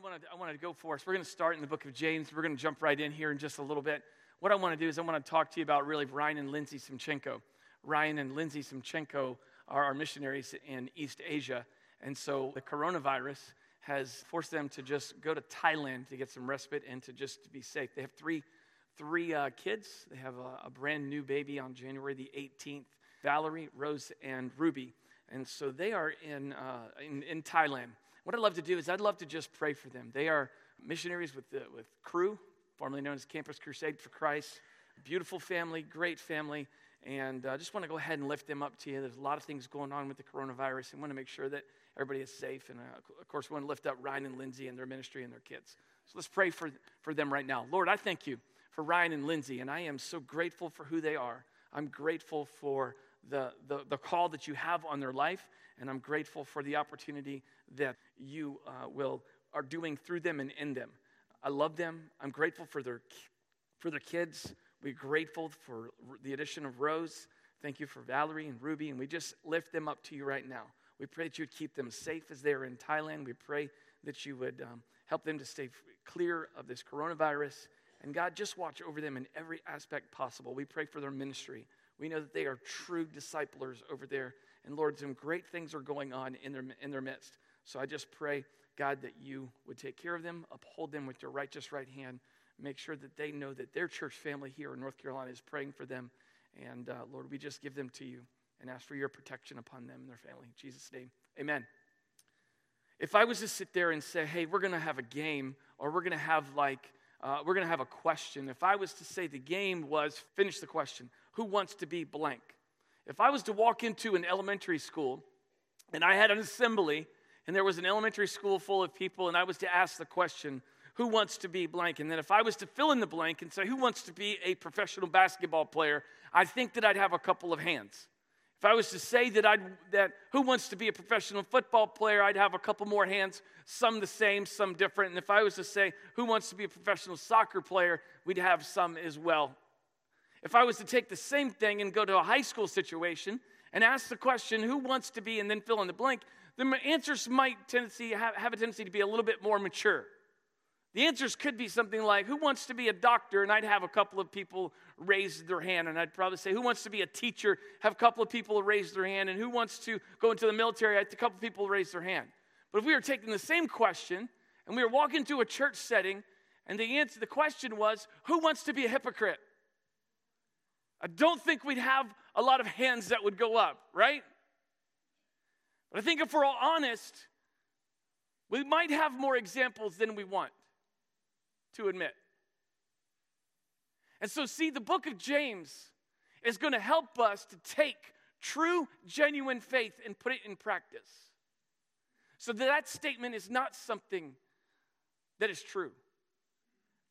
I wanted, I to go for us. We're going to start in the book of James. We're going to jump right in here in just a little bit. What I want to do is I want to talk to you about really Ryan and Lindsay Simchenko. Ryan and Lindsay Simchenko are our missionaries in East Asia. And so the coronavirus has forced them to just go to Thailand to get some respite and to just to be safe. They have three, three uh, kids. They have a, a brand new baby on January the 18th Valerie, Rose, and Ruby. And so they are in, uh, in, in Thailand. What I'd love to do is I'd love to just pray for them. They are missionaries with, the, with Cru, formerly known as Campus Crusade for Christ. Beautiful family, great family. And I uh, just want to go ahead and lift them up to you. There's a lot of things going on with the coronavirus and want to make sure that everybody is safe. And uh, of course, we want to lift up Ryan and Lindsay and their ministry and their kids. So let's pray for, for them right now. Lord, I thank you for Ryan and Lindsay, and I am so grateful for who they are. I'm grateful for the, the, the call that you have on their life, and I'm grateful for the opportunity that you uh, will are doing through them and in them. I love them. I'm grateful for their for their kids. We're grateful for the addition of Rose. Thank you for Valerie and Ruby, and we just lift them up to you right now. We pray that you'd keep them safe as they're in Thailand. We pray that you would um, help them to stay clear of this coronavirus. And God, just watch over them in every aspect possible. We pray for their ministry. We know that they are true disciplers over there. And Lord, some great things are going on in their, in their midst. So I just pray, God, that you would take care of them, uphold them with your righteous right hand, make sure that they know that their church family here in North Carolina is praying for them. And uh, Lord, we just give them to you and ask for your protection upon them and their family. In Jesus' name, amen. If I was to sit there and say, hey, we're going to have a game, or we're going to have like, uh, we're going to have a question. If I was to say the game was, finish the question, who wants to be blank? If I was to walk into an elementary school and I had an assembly and there was an elementary school full of people and I was to ask the question, who wants to be blank? And then if I was to fill in the blank and say, who wants to be a professional basketball player, I think that I'd have a couple of hands. If I was to say that I'd that who wants to be a professional football player, I'd have a couple more hands, some the same, some different. And if I was to say who wants to be a professional soccer player, we'd have some as well. If I was to take the same thing and go to a high school situation and ask the question, who wants to be, and then fill in the blank, the answers might tendency, have, have a tendency to be a little bit more mature. The answers could be something like, Who wants to be a doctor? And I'd have a couple of people raise their hand. And I'd probably say, Who wants to be a teacher? Have a couple of people raise their hand. And who wants to go into the military? I'd a couple of people raise their hand. But if we were taking the same question and we were walking to a church setting, and the answer, the question was, Who wants to be a hypocrite? I don't think we'd have a lot of hands that would go up, right? But I think if we're all honest, we might have more examples than we want to admit. And so, see, the book of James is going to help us to take true, genuine faith and put it in practice. So that statement is not something that is true.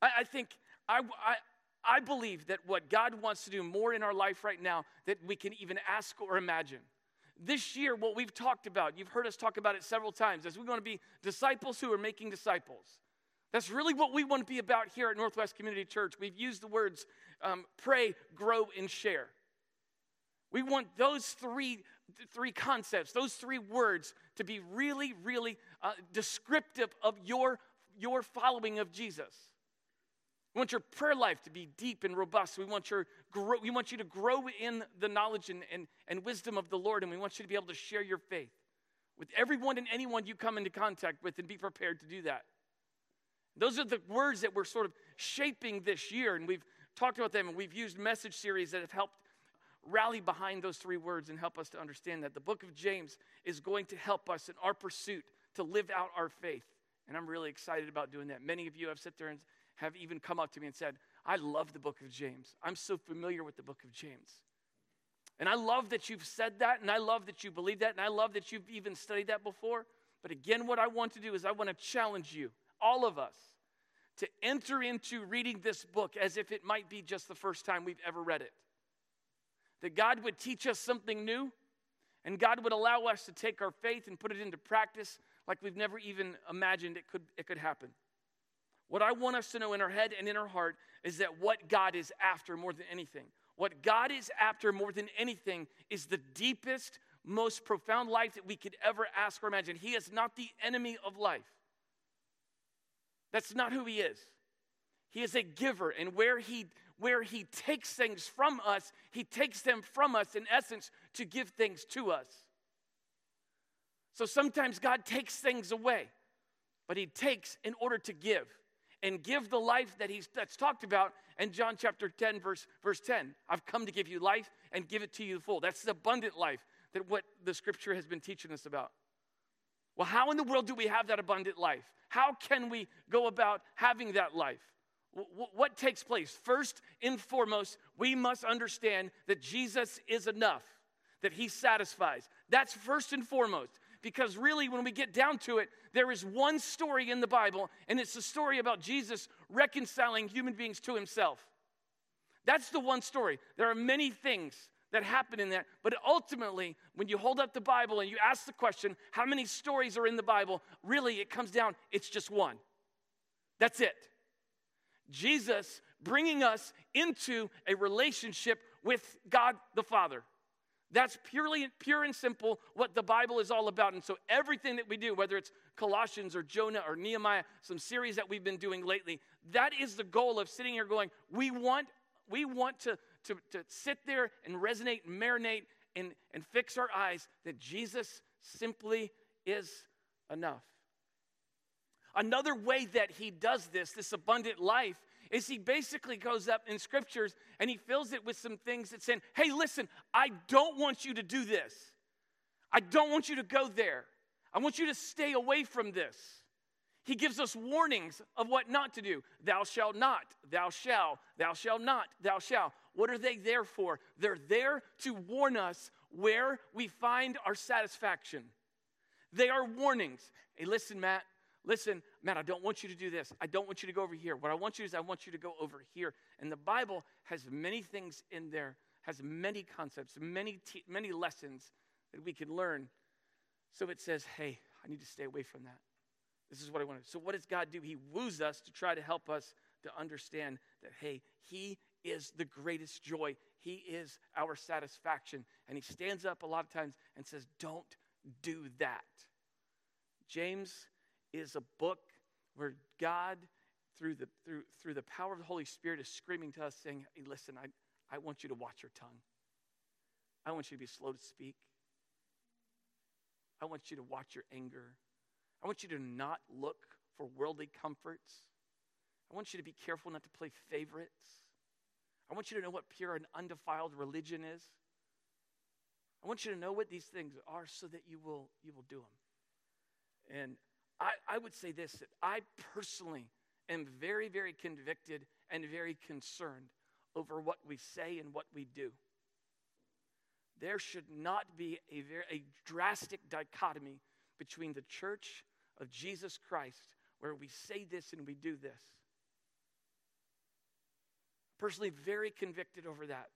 I, I think I, I, I believe that what God wants to do more in our life right now that we can even ask or imagine. This year, what we've talked about, you've heard us talk about it several times, is we're going to be disciples who are making disciples. That's really what we want to be about here at Northwest Community Church. We've used the words um, pray, grow, and share. We want those three, three concepts, those three words to be really, really uh, descriptive of your, your following of Jesus. We want your prayer life to be deep and robust. We want, your we want you to grow in the knowledge and, and, and wisdom of the Lord, and we want you to be able to share your faith with everyone and anyone you come into contact with and be prepared to do that. Those are the words that we're sort of shaping this year, and we've talked about them, and we've used message series that have helped rally behind those three words and help us to understand that the book of James is going to help us in our pursuit to live out our faith. And I'm really excited about doing that. Many of you have sat there and have even come up to me and said, I love the book of James. I'm so familiar with the book of James. And I love that you've said that, and I love that you believe that, and I love that you've even studied that before. But again, what I want to do is I want to challenge you, all of us, to enter into reading this book as if it might be just the first time we've ever read it. That God would teach us something new, and God would allow us to take our faith and put it into practice like we've never even imagined it could, it could happen. What I want us to know in our head and in our heart is that what God is after more than anything, what God is after more than anything is the deepest, most profound life that we could ever ask or imagine. He is not the enemy of life. That's not who he is. He is a giver, and where he where he takes things from us, he takes them from us in essence to give things to us. So sometimes God takes things away, but he takes in order to give and give the life that he's that's talked about in John chapter 10 verse verse 10. I've come to give you life and give it to you full. That's the abundant life that what the scripture has been teaching us about. Well, how in the world do we have that abundant life? How can we go about having that life? what takes place? First and foremost, we must understand that Jesus is enough, that he satisfies. That's first and foremost. Because really, when we get down to it, there is one story in the Bible, and it's the story about Jesus reconciling human beings to himself. That's the one story. There are many things that happen in that, but ultimately, when you hold up the Bible and you ask the question, how many stories are in the Bible? Really, it comes down, it's just one. That's it. Jesus bringing us into a relationship with God the Father. That's purely pure and simple what the Bible is all about. And so everything that we do, whether it's Colossians or Jonah or Nehemiah, some series that we've been doing lately, that is the goal of sitting here going, we want, we want to, to, to sit there and resonate and marinate and, and fix our eyes that Jesus simply is enough. Another way that he does this, this abundant life, is he basically goes up in scriptures and he fills it with some things that say, hey, listen, I don't want you to do this. I don't want you to go there. I want you to stay away from this. He gives us warnings of what not to do. Thou shalt not, thou shalt, thou shalt not, thou shalt. What are they there for? They're there to warn us where we find our satisfaction. They are warnings. Hey, listen, Matt, listen, Matt, I don't want you to do this. I don't want you to go over here. What I want you is I want you to go over here. And the Bible has many things in there, has many concepts, many, te- many lessons that we can learn. So it says, hey, I need to stay away from that. This is what I want to. So what does God do? He woos us to try to help us to understand that, hey, He is the greatest joy. He is our satisfaction. And He stands up a lot of times and says, don't do that. James is a book where God, through the, through, through the power of the Holy Spirit, is screaming to us, saying, hey, Listen, I, I want you to watch your tongue. I want you to be slow to speak. I want you to watch your anger. I want you to not look for worldly comforts. I want you to be careful not to play favorites. I want you to know what pure and undefiled religion is. I want you to know what these things are so that you will, you will do them. And I, I would say this that I personally am very, very convicted and very concerned over what we say and what we do. There should not be a, very, a drastic dichotomy between the church of Jesus Christ, where we say this and we do this. Personally, very convicted over that.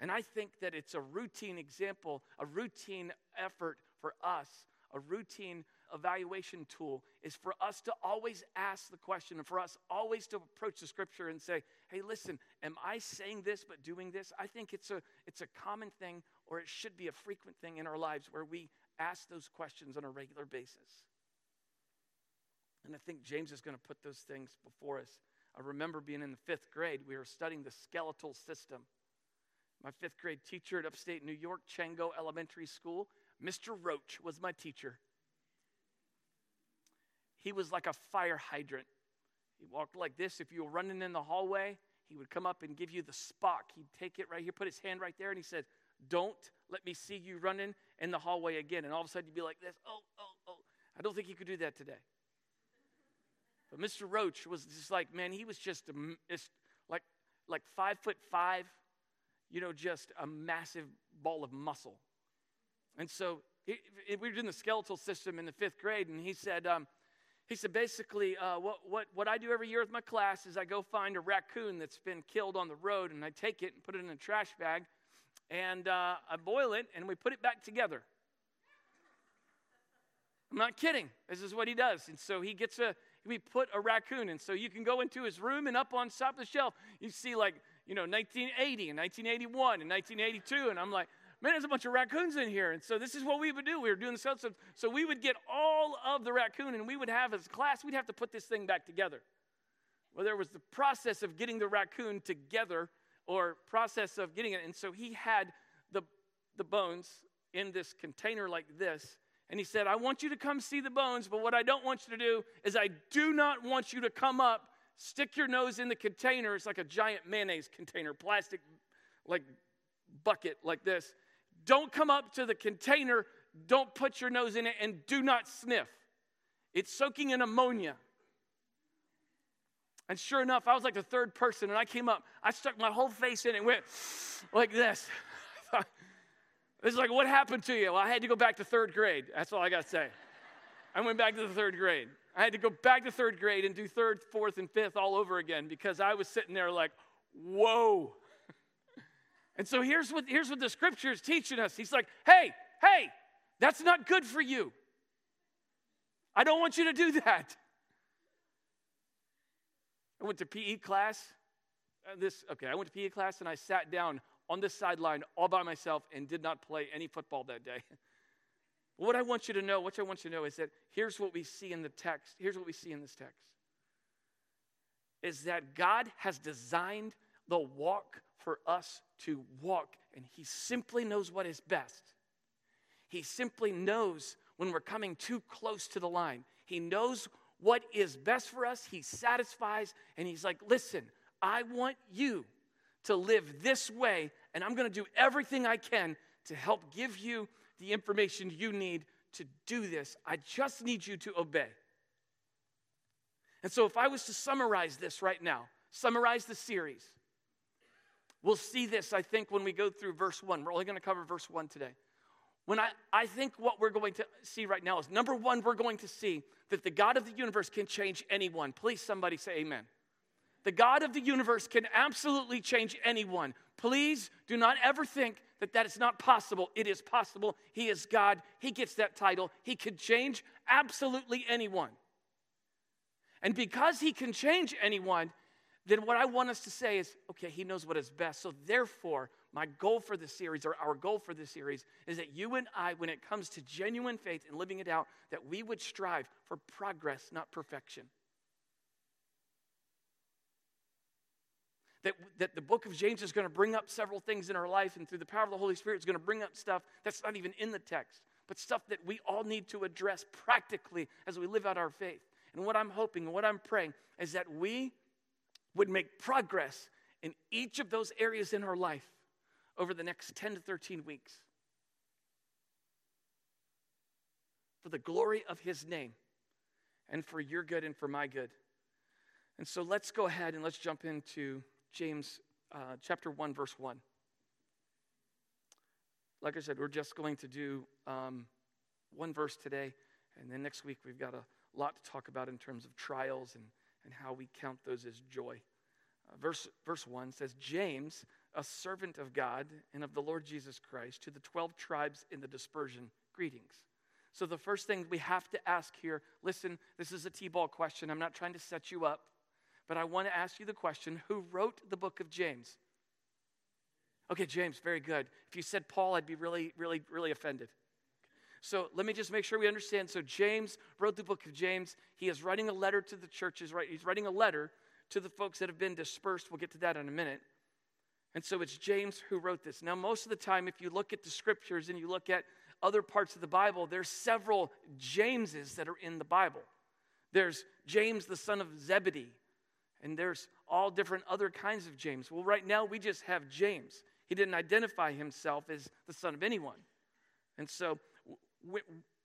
And I think that it's a routine example, a routine effort for us, a routine evaluation tool is for us to always ask the question and for us always to approach the scripture and say, hey, listen, am I saying this but doing this? I think it's a, it's a common thing or it should be a frequent thing in our lives where we ask those questions on a regular basis. And I think James is going to put those things before us. I remember being in the fifth grade, we were studying the skeletal system. My fifth grade teacher at upstate New York, Chango Elementary School, Mr. Roach was my teacher. He was like a fire hydrant. He walked like this. If you were running in the hallway, he would come up and give you the spock. He'd take it right here, put his hand right there, and he said, Don't let me see you running in the hallway again. And all of a sudden you'd be like this, oh, oh, oh. I don't think he could do that today. But Mr. Roach was just like, man, he was just, a, just like, like five foot five, you know, just a massive ball of muscle. And so he, we were doing the skeletal system in the fifth grade, and he said, um, he said, basically, uh, what, what, what I do every year with my class is I go find a raccoon that's been killed on the road, and I take it and put it in a trash bag, and uh, I boil it, and we put it back together. I'm not kidding. This is what he does. And so he gets a, we put a raccoon, and so you can go into his room, and up on top of the shelf, you see like, you know, 1980 and 1981 and 1982, and I'm like, man, there's a bunch of raccoons in here. And so this is what we would do. We were doing the so so we would get all of the raccoon and we would have as class, we'd have to put this thing back together. Well, there was the process of getting the raccoon together or process of getting it. And so he had the, the bones in this container like this. And he said, I want you to come see the bones, but what I don't want you to do is I do not want you to come up, stick your nose in the container. It's like a giant mayonnaise container, plastic like bucket like this. Don't come up to the container, don't put your nose in it, and do not sniff. It's soaking in ammonia. And sure enough, I was like the third person, and I came up. I stuck my whole face in it and went like this. It's like, what happened to you? Well, I had to go back to third grade. That's all I got to say. I went back to the third grade. I had to go back to third grade and do third, fourth, and fifth all over again because I was sitting there like, whoa. and so here's what, here's what the scripture is teaching us. He's like, hey, hey, that's not good for you. I don't want you to do that. I went to PE class. Uh, this okay, I went to PE class and I sat down on the sideline all by myself and did not play any football that day. what I want you to know, what I want you to know is that here's what we see in the text. Here's what we see in this text. Is that God has designed the walk for us to walk, and He simply knows what is best. He simply knows when we're coming too close to the line. He knows what is best for us. He satisfies, and He's like, listen, I want you to live this way, and I'm going to do everything I can to help give you the information you need to do this. I just need you to obey. And so, if I was to summarize this right now, summarize the series, we'll see this, I think, when we go through verse one. We're only going to cover verse one today. When I, I think what we're going to see right now is number one, we're going to see that the God of the universe can change anyone. Please, somebody say amen. The God of the universe can absolutely change anyone. Please do not ever think that that is not possible. It is possible. He is God. He gets that title. He can change absolutely anyone. And because he can change anyone, then what I want us to say is okay, he knows what is best. So therefore, my goal for this series, or our goal for this series, is that you and I, when it comes to genuine faith and living it out, that we would strive for progress, not perfection. That, that the book of James is going to bring up several things in our life, and through the power of the Holy Spirit, is going to bring up stuff that's not even in the text, but stuff that we all need to address practically as we live out our faith. And what I'm hoping and what I'm praying is that we would make progress in each of those areas in our life over the next 10 to 13 weeks. For the glory of his name and for your good and for my good. And so let's go ahead and let's jump into James uh, chapter 1, verse 1. Like I said, we're just going to do um, one verse today, and then next week we've got a lot to talk about in terms of trials and, and how we count those as joy. Uh, verse, verse 1 says, James, a servant of God and of the Lord Jesus Christ, to the 12 tribes in the dispersion, greetings. So, the first thing we have to ask here listen, this is a T ball question. I'm not trying to set you up. But I want to ask you the question who wrote the book of James? Okay, James, very good. If you said Paul, I'd be really, really, really offended. So let me just make sure we understand. So James wrote the book of James. He is writing a letter to the churches, right? He's writing a letter to the folks that have been dispersed. We'll get to that in a minute. And so it's James who wrote this. Now, most of the time, if you look at the scriptures and you look at other parts of the Bible, there's several Jameses that are in the Bible. There's James, the son of Zebedee. And there's all different other kinds of James. Well, right now we just have James. He didn't identify himself as the son of anyone. And so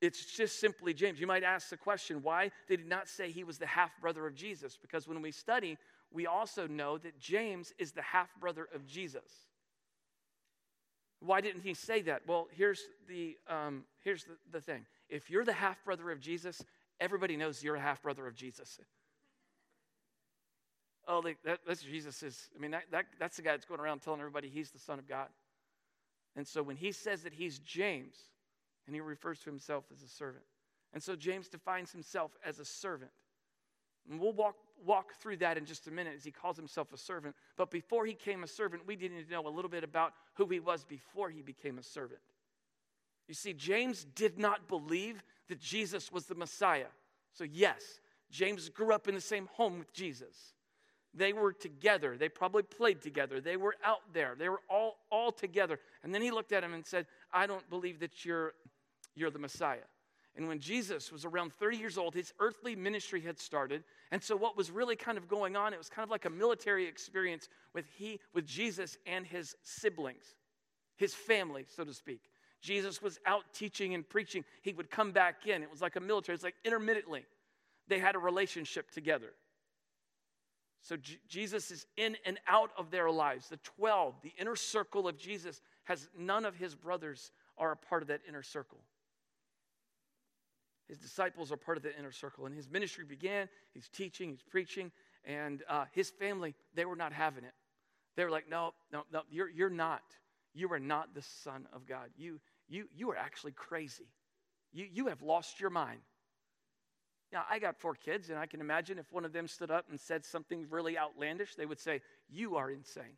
it's just simply James. You might ask the question why did he not say he was the half brother of Jesus? Because when we study, we also know that James is the half brother of Jesus. Why didn't he say that? Well, here's the, um, here's the, the thing. If you're the half brother of Jesus, everybody knows you're a half brother of Jesus oh, they, that, that's Jesus is, I mean, that, that, that's the guy that's going around telling everybody he's the Son of God. And so when he says that he's James, and he refers to himself as a servant. And so James defines himself as a servant. And we'll walk, walk through that in just a minute as he calls himself a servant. But before he came a servant, we didn't know a little bit about who he was before he became a servant. You see, James did not believe that Jesus was the Messiah. So, yes, James grew up in the same home with Jesus. They were together. They probably played together. They were out there. They were all, all together. And then he looked at him and said, I don't believe that you're, you're the Messiah. And when Jesus was around 30 years old, his earthly ministry had started. And so what was really kind of going on, it was kind of like a military experience with he with Jesus and his siblings, his family, so to speak. Jesus was out teaching and preaching. He would come back in. It was like a military, it's like intermittently. They had a relationship together. So J- Jesus is in and out of their lives. The 12, the inner circle of Jesus, has none of his brothers are a part of that inner circle. His disciples are part of the inner circle. And his ministry began. He's teaching, he's preaching, and uh, his family, they were not having it. They were like, no, no, no, you're, you're not. You are not the Son of God. You, you, you are actually crazy. You, you have lost your mind. Now, I got four kids, and I can imagine if one of them stood up and said something really outlandish, they would say, You are insane.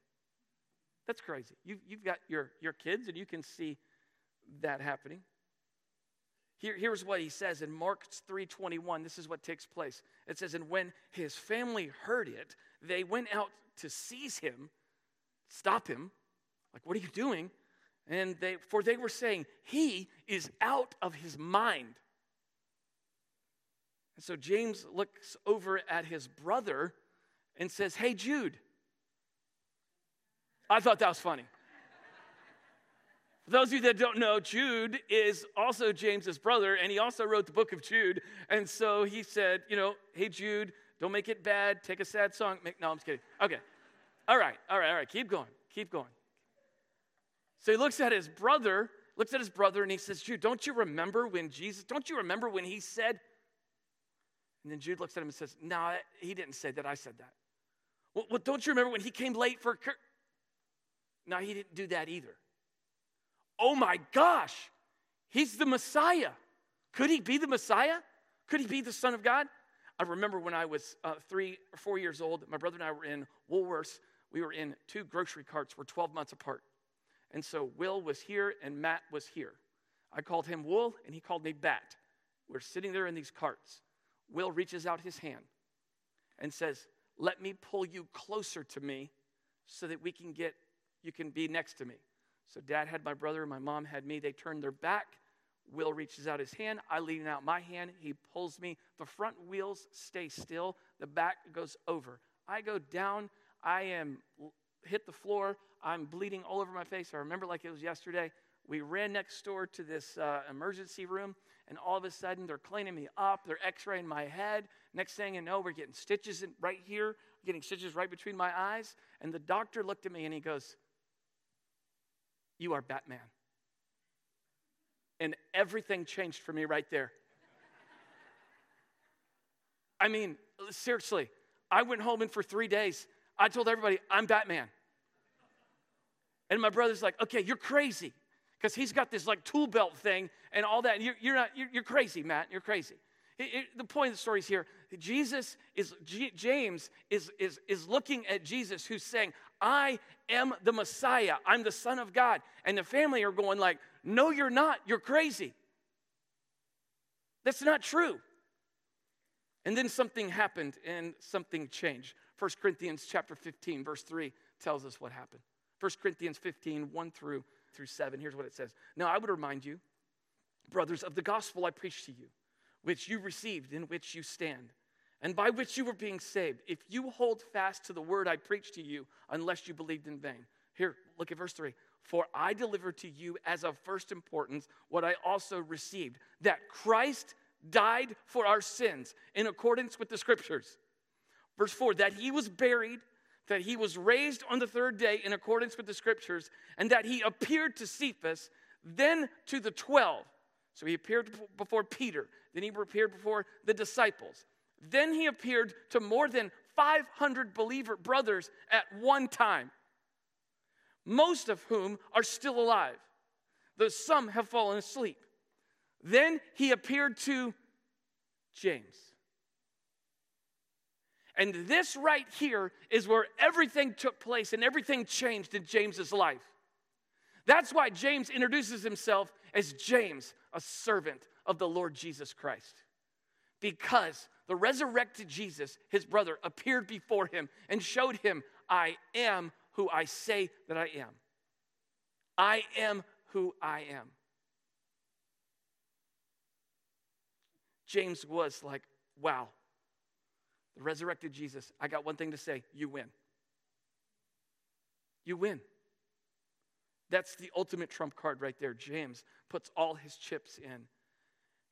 That's crazy. You, you've got your, your kids, and you can see that happening. Here, here's what he says in Mark 3:21. This is what takes place. It says, And when his family heard it, they went out to seize him, stop him. Like, what are you doing? And they, for they were saying, He is out of his mind. And so James looks over at his brother and says, Hey, Jude. I thought that was funny. For those of you that don't know, Jude is also James's brother, and he also wrote the book of Jude. And so he said, you know, hey, Jude, don't make it bad. Take a sad song. Make, no, I'm just kidding. Okay. All right, all right, all right. Keep going. Keep going. So he looks at his brother, looks at his brother, and he says, Jude, don't you remember when Jesus, don't you remember when he said, and then Jude looks at him and says, No, he didn't say that. I said that. Well, well don't you remember when he came late for? Cur- No, he didn't do that either oh my gosh, he's the Messiah. Could he be the Messiah? Could he be the Son of God? I remember when I was uh, three or four years old, my brother and I were in Woolworths. We were in two grocery carts, we're 12 months apart. And so Will was here and Matt was here. I called him Wool and he called me Bat. We're sitting there in these carts. Will reaches out his hand and says, Let me pull you closer to me so that we can get, you can be next to me. So dad had my brother, my mom had me. They turned their back. Will reaches out his hand. I lean out my hand. He pulls me. The front wheels stay still. The back goes over. I go down. I am hit the floor. I'm bleeding all over my face. I remember like it was yesterday. We ran next door to this uh, emergency room, and all of a sudden they're cleaning me up. They're x-raying my head. Next thing you know, we're getting stitches in, right here, getting stitches right between my eyes. And the doctor looked at me and he goes, you are Batman. And everything changed for me right there. I mean, seriously, I went home and for three days, I told everybody, I'm Batman. And my brother's like, okay, you're crazy. Because he's got this like tool belt thing and all that. You're, you're not, you're, you're crazy, Matt. You're crazy. It, it, the point of the story is here Jesus is, G, James is, is, is looking at Jesus who's saying, I am the Messiah. I'm the Son of God. And the family are going like, no, you're not. You're crazy. That's not true. And then something happened and something changed. 1 Corinthians chapter 15, verse 3 tells us what happened. 1 Corinthians 15, 1 through, through 7. Here's what it says. Now I would remind you, brothers, of the gospel I preached to you, which you received, in which you stand and by which you were being saved, if you hold fast to the word I preached to you, unless you believed in vain. Here, look at verse 3. For I delivered to you as of first importance what I also received that Christ died for our sins in accordance with the scriptures. Verse 4 that he was buried, that he was raised on the third day in accordance with the scriptures, and that he appeared to Cephas, then to the 12. So he appeared before Peter, then he appeared before the disciples. Then he appeared to more than 500 believer brothers at one time, most of whom are still alive, though some have fallen asleep. Then he appeared to James, And this right here is where everything took place and everything changed in James's life. That's why James introduces himself as James, a servant of the Lord Jesus Christ. Because the resurrected Jesus, his brother, appeared before him and showed him, I am who I say that I am. I am who I am. James was like, wow, resurrected Jesus, I got one thing to say you win. You win. That's the ultimate trump card right there. James puts all his chips in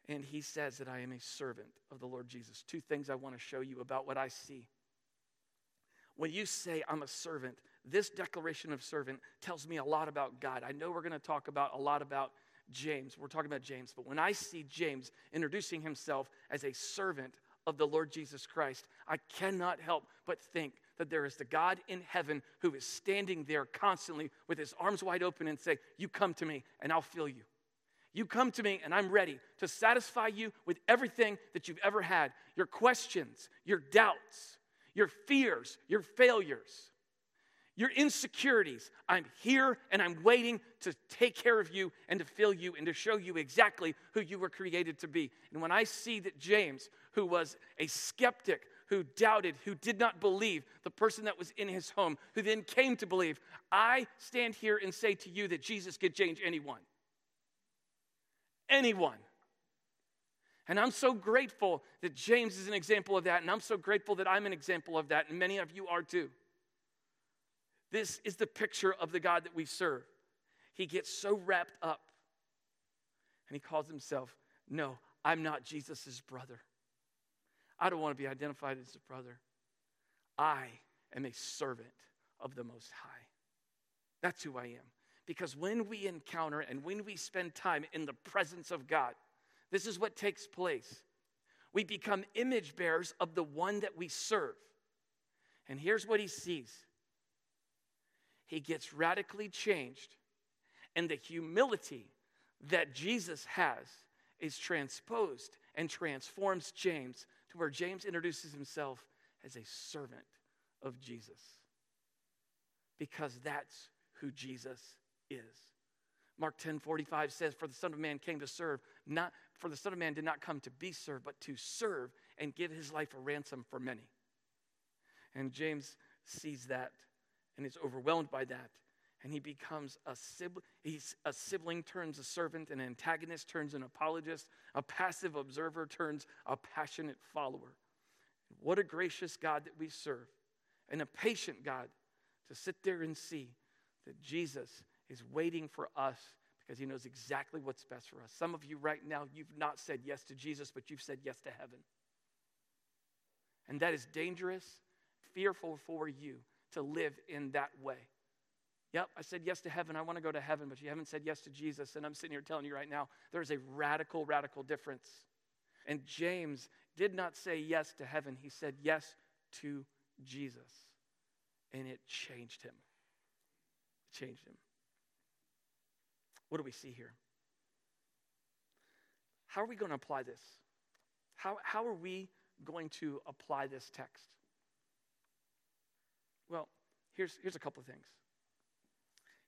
and he says that I am a servant of the Lord Jesus. Two things I want to show you about what I see. When you say I'm a servant, this declaration of servant tells me a lot about God. I know we're going to talk about a lot about James. We're talking about James, but when I see James introducing himself as a servant of the Lord Jesus Christ, I cannot help but think that there is the God in heaven who is standing there constantly with his arms wide open and say, "You come to me and I'll fill you." You come to me and I'm ready to satisfy you with everything that you've ever had your questions, your doubts, your fears, your failures your insecurities. I'm here and I'm waiting to take care of you and to fill you and to show you exactly who you were created to be. And when I see that James, who was a skeptic, who doubted, who did not believe, the person that was in his home, who then came to believe, I stand here and say to you that Jesus could change anyone. Anyone. And I'm so grateful that James is an example of that, and I'm so grateful that I'm an example of that, and many of you are too. This is the picture of the God that we serve. He gets so wrapped up and he calls himself, No, I'm not Jesus' brother. I don't want to be identified as a brother. I am a servant of the Most High. That's who I am. Because when we encounter and when we spend time in the presence of God, this is what takes place. We become image bearers of the one that we serve. And here's what he sees he gets radically changed. And the humility that Jesus has is transposed and transforms James where James introduces himself as a servant of Jesus. Because that's who Jesus is. Mark 10 45 says, For the Son of Man came to serve, not for the Son of Man did not come to be served, but to serve and give his life a ransom for many. And James sees that and is overwhelmed by that. And he becomes a sibling. He's a sibling turns a servant, an antagonist turns an apologist, a passive observer turns a passionate follower. What a gracious God that we serve, and a patient God to sit there and see that Jesus is waiting for us because he knows exactly what's best for us. Some of you right now, you've not said yes to Jesus, but you've said yes to heaven. And that is dangerous, fearful for you to live in that way. Yep, I said yes to heaven. I want to go to heaven, but you haven't said yes to Jesus. And I'm sitting here telling you right now, there's a radical, radical difference. And James did not say yes to heaven, he said yes to Jesus. And it changed him. It changed him. What do we see here? How are we going to apply this? How, how are we going to apply this text? Well, here's, here's a couple of things.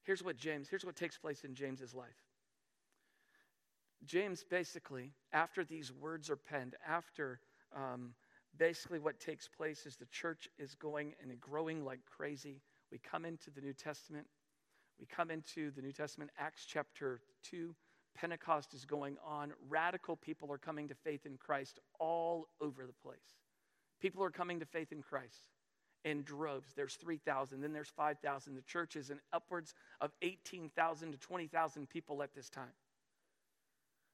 Here's what James, here's what takes place in James's life. James basically, after these words are penned, after um, basically what takes place is the church is going and growing like crazy. We come into the New Testament. We come into the New Testament, Acts chapter 2. Pentecost is going on. Radical people are coming to faith in Christ all over the place. People are coming to faith in Christ in droves. There's 3,000, then there's 5,000. The church is in upwards of 18,000 to 20,000 people at this time.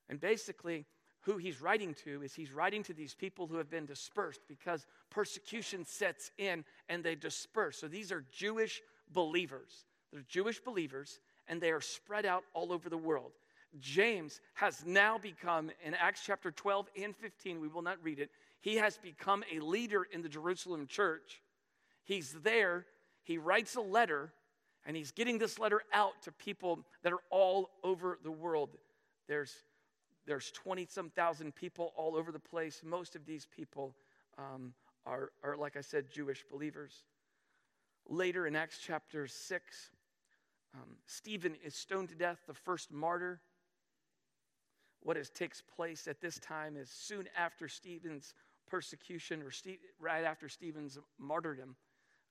And basically, who he's writing to is he's writing to these people who have been dispersed because persecution sets in and they disperse. So these are Jewish believers. They're Jewish believers and they are spread out all over the world. James has now become, in Acts chapter 12 and 15, we will not read it, he has become a leader in the Jerusalem church He's there, he writes a letter, and he's getting this letter out to people that are all over the world. There's there's 20 some thousand people all over the place. Most of these people um, are, are, like I said, Jewish believers. Later in Acts chapter 6, um, Stephen is stoned to death, the first martyr. What is, takes place at this time is soon after Stephen's persecution, or Steve, right after Stephen's martyrdom,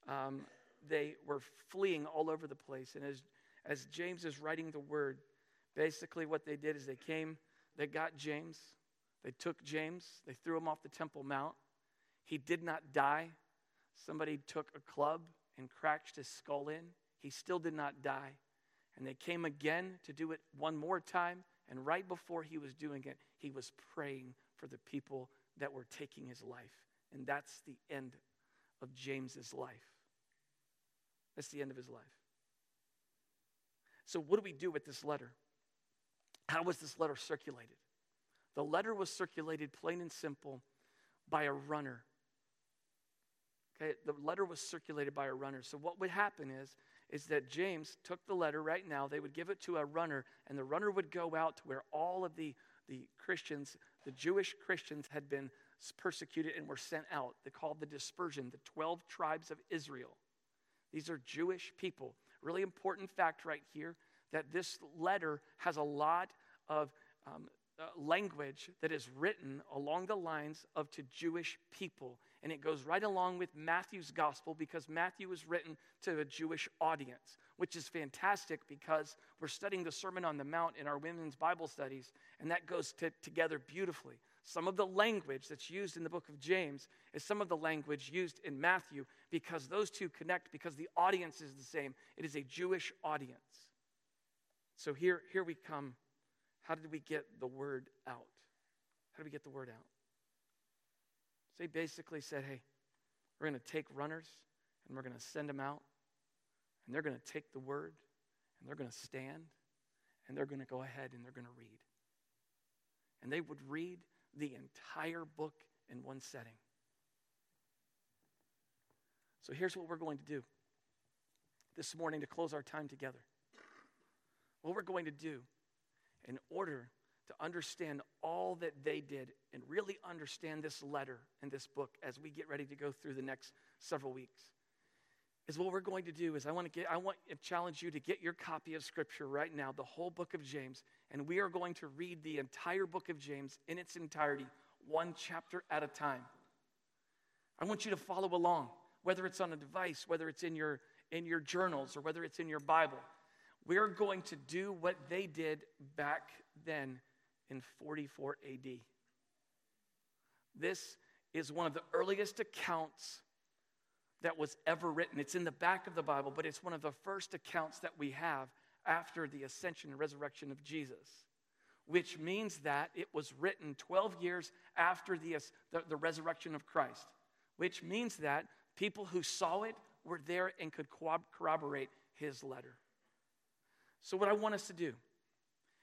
um, they were fleeing all over the place. And as, as James is writing the word, basically what they did is they came, they got James, they took James, they threw him off the Temple Mount. He did not die. Somebody took a club and cracked his skull in. He still did not die. And they came again to do it one more time. And right before he was doing it, he was praying for the people that were taking his life. And that's the end of James's life. That's the end of his life. So, what do we do with this letter? How was this letter circulated? The letter was circulated plain and simple by a runner. Okay, the letter was circulated by a runner. So what would happen is is that James took the letter right now, they would give it to a runner, and the runner would go out to where all of the, the Christians, the Jewish Christians, had been persecuted and were sent out. They called the dispersion, the 12 tribes of Israel. These are Jewish people. Really important fact right here that this letter has a lot of um, uh, language that is written along the lines of to Jewish people. And it goes right along with Matthew's gospel because Matthew was written to a Jewish audience, which is fantastic because we're studying the Sermon on the Mount in our women's Bible studies, and that goes to, together beautifully. Some of the language that's used in the book of James is some of the language used in Matthew because those two connect because the audience is the same. It is a Jewish audience. So here, here we come. How did we get the word out? How did we get the word out? So he basically said, hey, we're going to take runners and we're going to send them out, and they're going to take the word and they're going to stand and they're going to go ahead and they're going to read. And they would read the entire book in one setting. So here's what we're going to do this morning to close our time together. What we're going to do in order to understand all that they did and really understand this letter and this book as we get ready to go through the next several weeks is what we're going to do is I want to get I want to challenge you to get your copy of scripture right now, the whole book of James, and we are going to read the entire book of James in its entirety, one chapter at a time. I want you to follow along, whether it's on a device, whether it's in your in your journals or whether it's in your Bible. We're going to do what they did back then in 44 AD. This is one of the earliest accounts that was ever written. It's in the back of the Bible, but it's one of the first accounts that we have after the ascension and resurrection of Jesus, which means that it was written 12 years after the, the, the resurrection of Christ, which means that people who saw it were there and could corroborate his letter. So, what I want us to do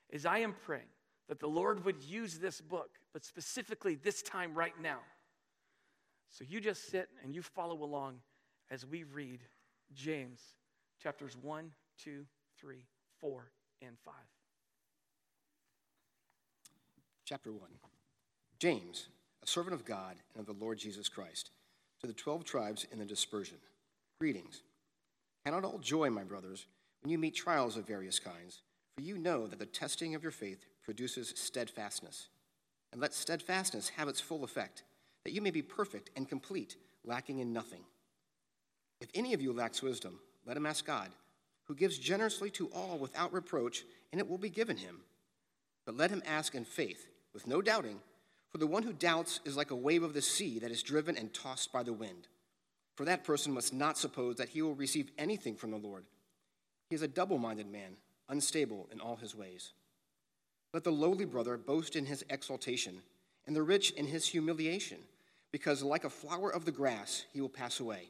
is I am praying that the Lord would use this book, but specifically this time right now. So, you just sit and you follow along as we read James chapters 1, 2, 3, 4, and 5. Chapter 1 James, a servant of God and of the Lord Jesus Christ, to the 12 tribes in the dispersion. Greetings. It all joy, my brothers, when you meet trials of various kinds, for you know that the testing of your faith produces steadfastness. And let steadfastness have its full effect, that you may be perfect and complete, lacking in nothing. If any of you lacks wisdom, let him ask God, who gives generously to all without reproach, and it will be given him. But let him ask in faith, with no doubting, for the one who doubts is like a wave of the sea that is driven and tossed by the wind. For that person must not suppose that he will receive anything from the Lord. He is a double minded man, unstable in all his ways. Let the lowly brother boast in his exaltation, and the rich in his humiliation, because like a flower of the grass, he will pass away.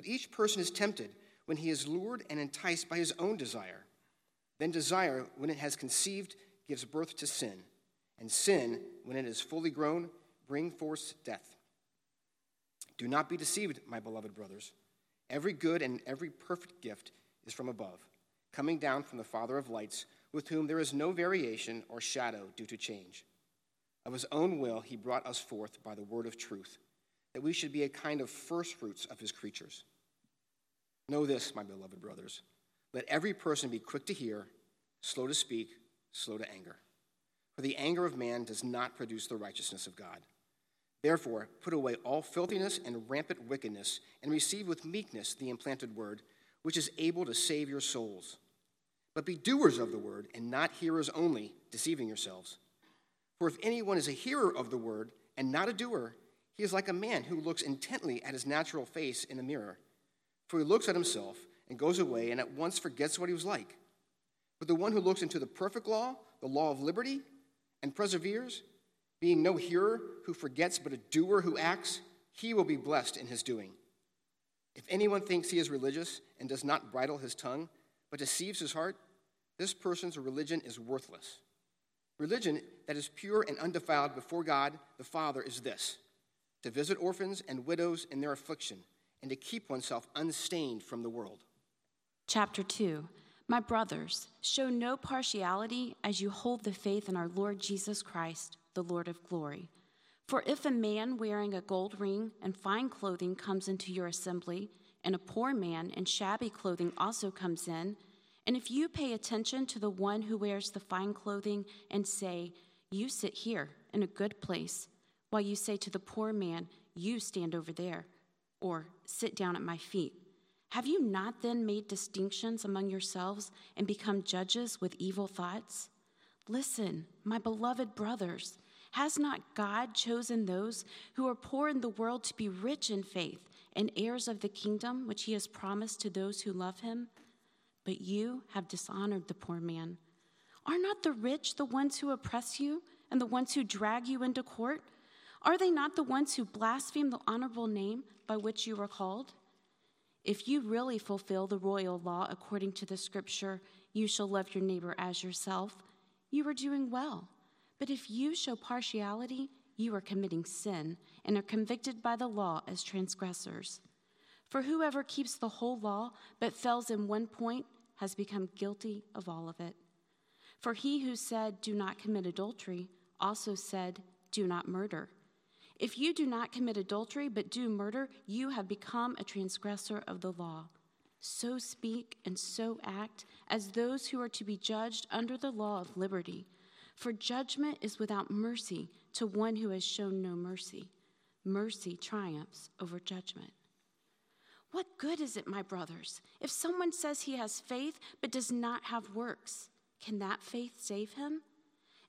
But each person is tempted when he is lured and enticed by his own desire. Then desire, when it has conceived, gives birth to sin, and sin, when it is fully grown, brings forth death. Do not be deceived, my beloved brothers. Every good and every perfect gift is from above, coming down from the Father of lights, with whom there is no variation or shadow due to change. Of his own will, he brought us forth by the word of truth, that we should be a kind of firstfruits of his creatures. Know this, my beloved brothers. Let every person be quick to hear, slow to speak, slow to anger. For the anger of man does not produce the righteousness of God. Therefore, put away all filthiness and rampant wickedness, and receive with meekness the implanted word, which is able to save your souls. But be doers of the word, and not hearers only, deceiving yourselves. For if anyone is a hearer of the word and not a doer, he is like a man who looks intently at his natural face in a mirror. For he looks at himself and goes away and at once forgets what he was like. But the one who looks into the perfect law, the law of liberty, and perseveres, being no hearer who forgets but a doer who acts, he will be blessed in his doing. If anyone thinks he is religious and does not bridle his tongue, but deceives his heart, this person's religion is worthless. Religion that is pure and undefiled before God the Father is this to visit orphans and widows in their affliction, and to keep oneself unstained from the world. Chapter 2 My brothers, show no partiality as you hold the faith in our Lord Jesus Christ, the Lord of glory. For if a man wearing a gold ring and fine clothing comes into your assembly, and a poor man in shabby clothing also comes in, and if you pay attention to the one who wears the fine clothing and say, You sit here in a good place, while you say to the poor man, You stand over there, or sit down at my feet, have you not then made distinctions among yourselves and become judges with evil thoughts? Listen, my beloved brothers, has not God chosen those who are poor in the world to be rich in faith and heirs of the kingdom which he has promised to those who love him? but you have dishonored the poor man. Are not the rich the ones who oppress you and the ones who drag you into court? Are they not the ones who blaspheme the honorable name by which you are called? If you really fulfill the royal law according to the scripture, you shall love your neighbor as yourself, you are doing well. But if you show partiality, you are committing sin and are convicted by the law as transgressors. For whoever keeps the whole law but fails in one point has become guilty of all of it. For he who said, Do not commit adultery, also said, Do not murder. If you do not commit adultery but do murder, you have become a transgressor of the law. So speak and so act as those who are to be judged under the law of liberty. For judgment is without mercy to one who has shown no mercy. Mercy triumphs over judgment. What good is it, my brothers, if someone says he has faith but does not have works? Can that faith save him?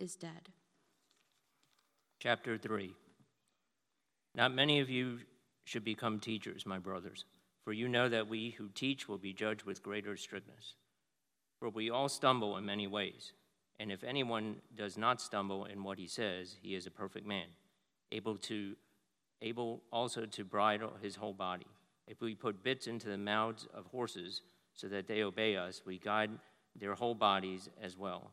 is dead. Chapter 3 Not many of you should become teachers, my brothers, for you know that we who teach will be judged with greater strictness. For we all stumble in many ways. And if anyone does not stumble in what he says, he is a perfect man, able to able also to bridle his whole body. If we put bits into the mouths of horses so that they obey us, we guide their whole bodies as well.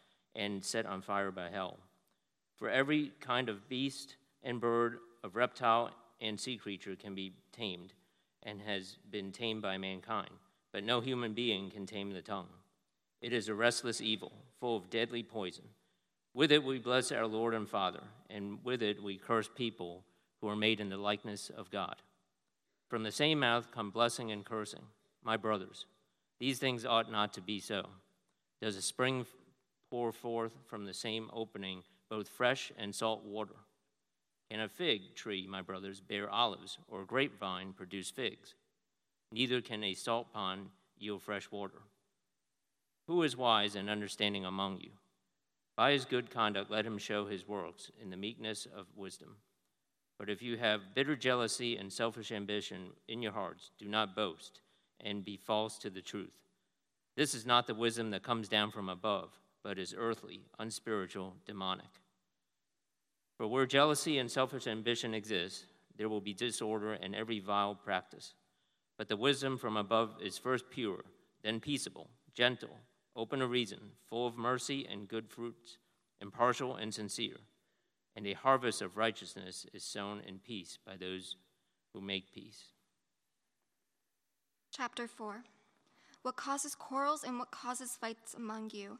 and set on fire by hell. For every kind of beast and bird, of reptile and sea creature can be tamed, and has been tamed by mankind, but no human being can tame the tongue. It is a restless evil, full of deadly poison. With it we bless our Lord and Father, and with it we curse people who are made in the likeness of God. From the same mouth come blessing and cursing. My brothers, these things ought not to be so. Does a spring pour forth from the same opening both fresh and salt water. Can a fig tree, my brothers, bear olives, or a grapevine produce figs? Neither can a salt pond yield fresh water. Who is wise and understanding among you? By his good conduct, let him show his works in the meekness of wisdom. But if you have bitter jealousy and selfish ambition in your hearts, do not boast and be false to the truth. This is not the wisdom that comes down from above, but is earthly, unspiritual, demonic. For where jealousy and selfish ambition exist, there will be disorder and every vile practice. But the wisdom from above is first pure, then peaceable, gentle, open to reason, full of mercy and good fruits, impartial and sincere. And a harvest of righteousness is sown in peace by those who make peace. Chapter 4 What causes quarrels and what causes fights among you?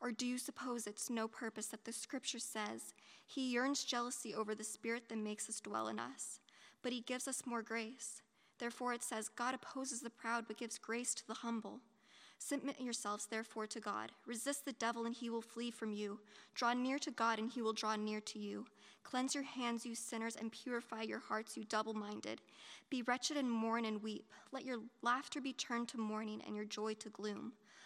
Or do you suppose it's no purpose that the scripture says, He yearns jealousy over the spirit that makes us dwell in us, but He gives us more grace? Therefore, it says, God opposes the proud, but gives grace to the humble. Submit yourselves, therefore, to God. Resist the devil, and he will flee from you. Draw near to God, and he will draw near to you. Cleanse your hands, you sinners, and purify your hearts, you double minded. Be wretched and mourn and weep. Let your laughter be turned to mourning, and your joy to gloom.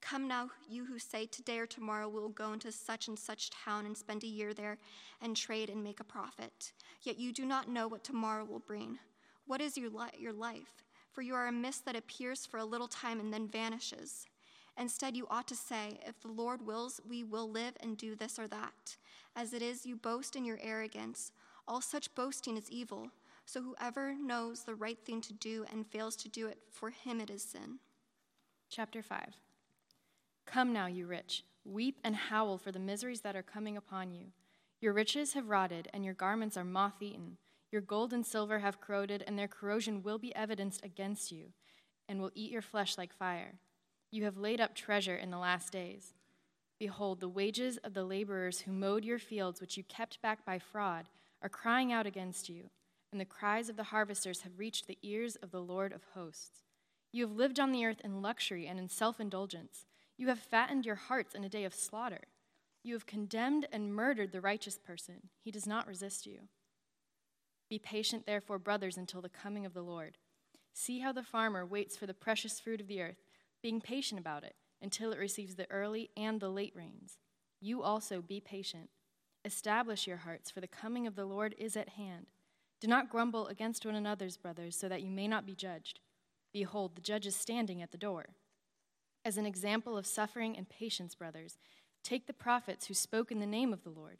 Come now, you who say, Today or tomorrow we will go into such and such town and spend a year there and trade and make a profit. Yet you do not know what tomorrow will bring. What is your, li- your life? for you are a mist that appears for a little time and then vanishes. Instead, you ought to say, If the Lord wills, we will live and do this or that. As it is, you boast in your arrogance. All such boasting is evil. So whoever knows the right thing to do and fails to do it, for him it is sin. Chapter 5 Come now, you rich, weep and howl for the miseries that are coming upon you. Your riches have rotted, and your garments are moth eaten. Your gold and silver have corroded, and their corrosion will be evidenced against you, and will eat your flesh like fire. You have laid up treasure in the last days. Behold, the wages of the laborers who mowed your fields, which you kept back by fraud, are crying out against you, and the cries of the harvesters have reached the ears of the Lord of hosts. You have lived on the earth in luxury and in self indulgence. You have fattened your hearts in a day of slaughter. You have condemned and murdered the righteous person. He does not resist you. Be patient, therefore, brothers, until the coming of the Lord. See how the farmer waits for the precious fruit of the earth, being patient about it until it receives the early and the late rains. You also be patient. Establish your hearts, for the coming of the Lord is at hand. Do not grumble against one another's brothers, so that you may not be judged. Behold, the judge is standing at the door. As an example of suffering and patience, brothers, take the prophets who spoke in the name of the Lord.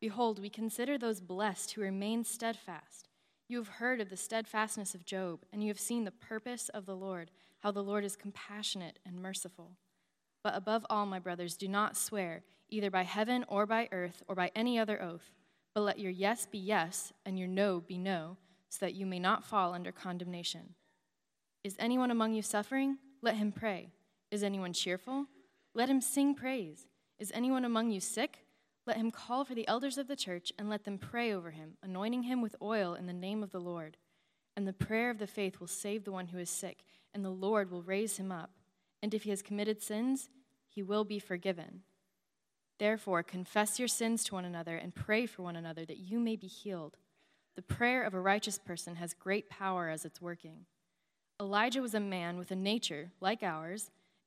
Behold, we consider those blessed who remain steadfast. You have heard of the steadfastness of Job, and you have seen the purpose of the Lord, how the Lord is compassionate and merciful. But above all, my brothers, do not swear, either by heaven or by earth or by any other oath, but let your yes be yes and your no be no, so that you may not fall under condemnation. Is anyone among you suffering? Let him pray. Is anyone cheerful? Let him sing praise. Is anyone among you sick? Let him call for the elders of the church and let them pray over him, anointing him with oil in the name of the Lord. And the prayer of the faith will save the one who is sick, and the Lord will raise him up. And if he has committed sins, he will be forgiven. Therefore, confess your sins to one another and pray for one another that you may be healed. The prayer of a righteous person has great power as it's working. Elijah was a man with a nature like ours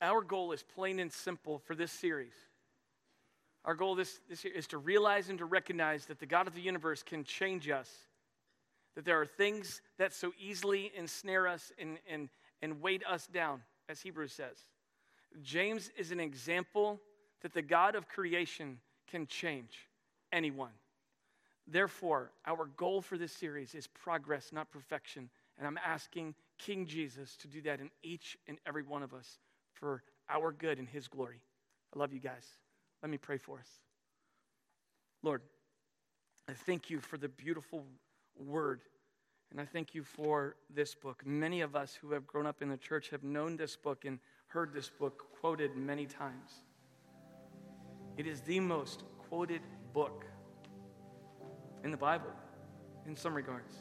our goal is plain and simple for this series. Our goal this, this year is to realize and to recognize that the God of the universe can change us, that there are things that so easily ensnare us and, and, and weight us down, as Hebrews says. James is an example that the God of creation can change anyone. Therefore, our goal for this series is progress, not perfection. And I'm asking King Jesus to do that in each and every one of us for our good and His glory. I love you guys. Let me pray for us. Lord, I thank you for the beautiful word, and I thank you for this book. Many of us who have grown up in the church have known this book and heard this book quoted many times. It is the most quoted book in the Bible, in some regards.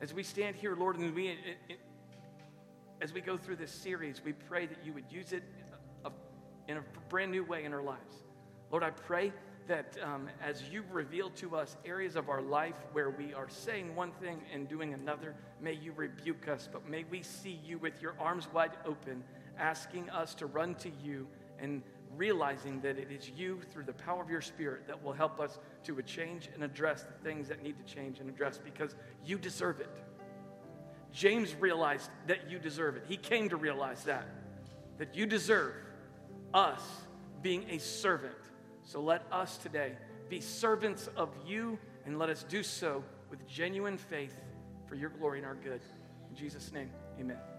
As we stand here, Lord, and we as we go through this series, we pray that you would use it in a brand new way in our lives. Lord, I pray that um, as you reveal to us areas of our life where we are saying one thing and doing another, may you rebuke us, but may we see you with your arms wide open, asking us to run to you and realizing that it is you through the power of your spirit that will help us to change and address the things that need to change and address because you deserve it. James realized that you deserve it. He came to realize that, that you deserve us being a servant. So let us today be servants of you and let us do so with genuine faith for your glory and our good. In Jesus' name, amen.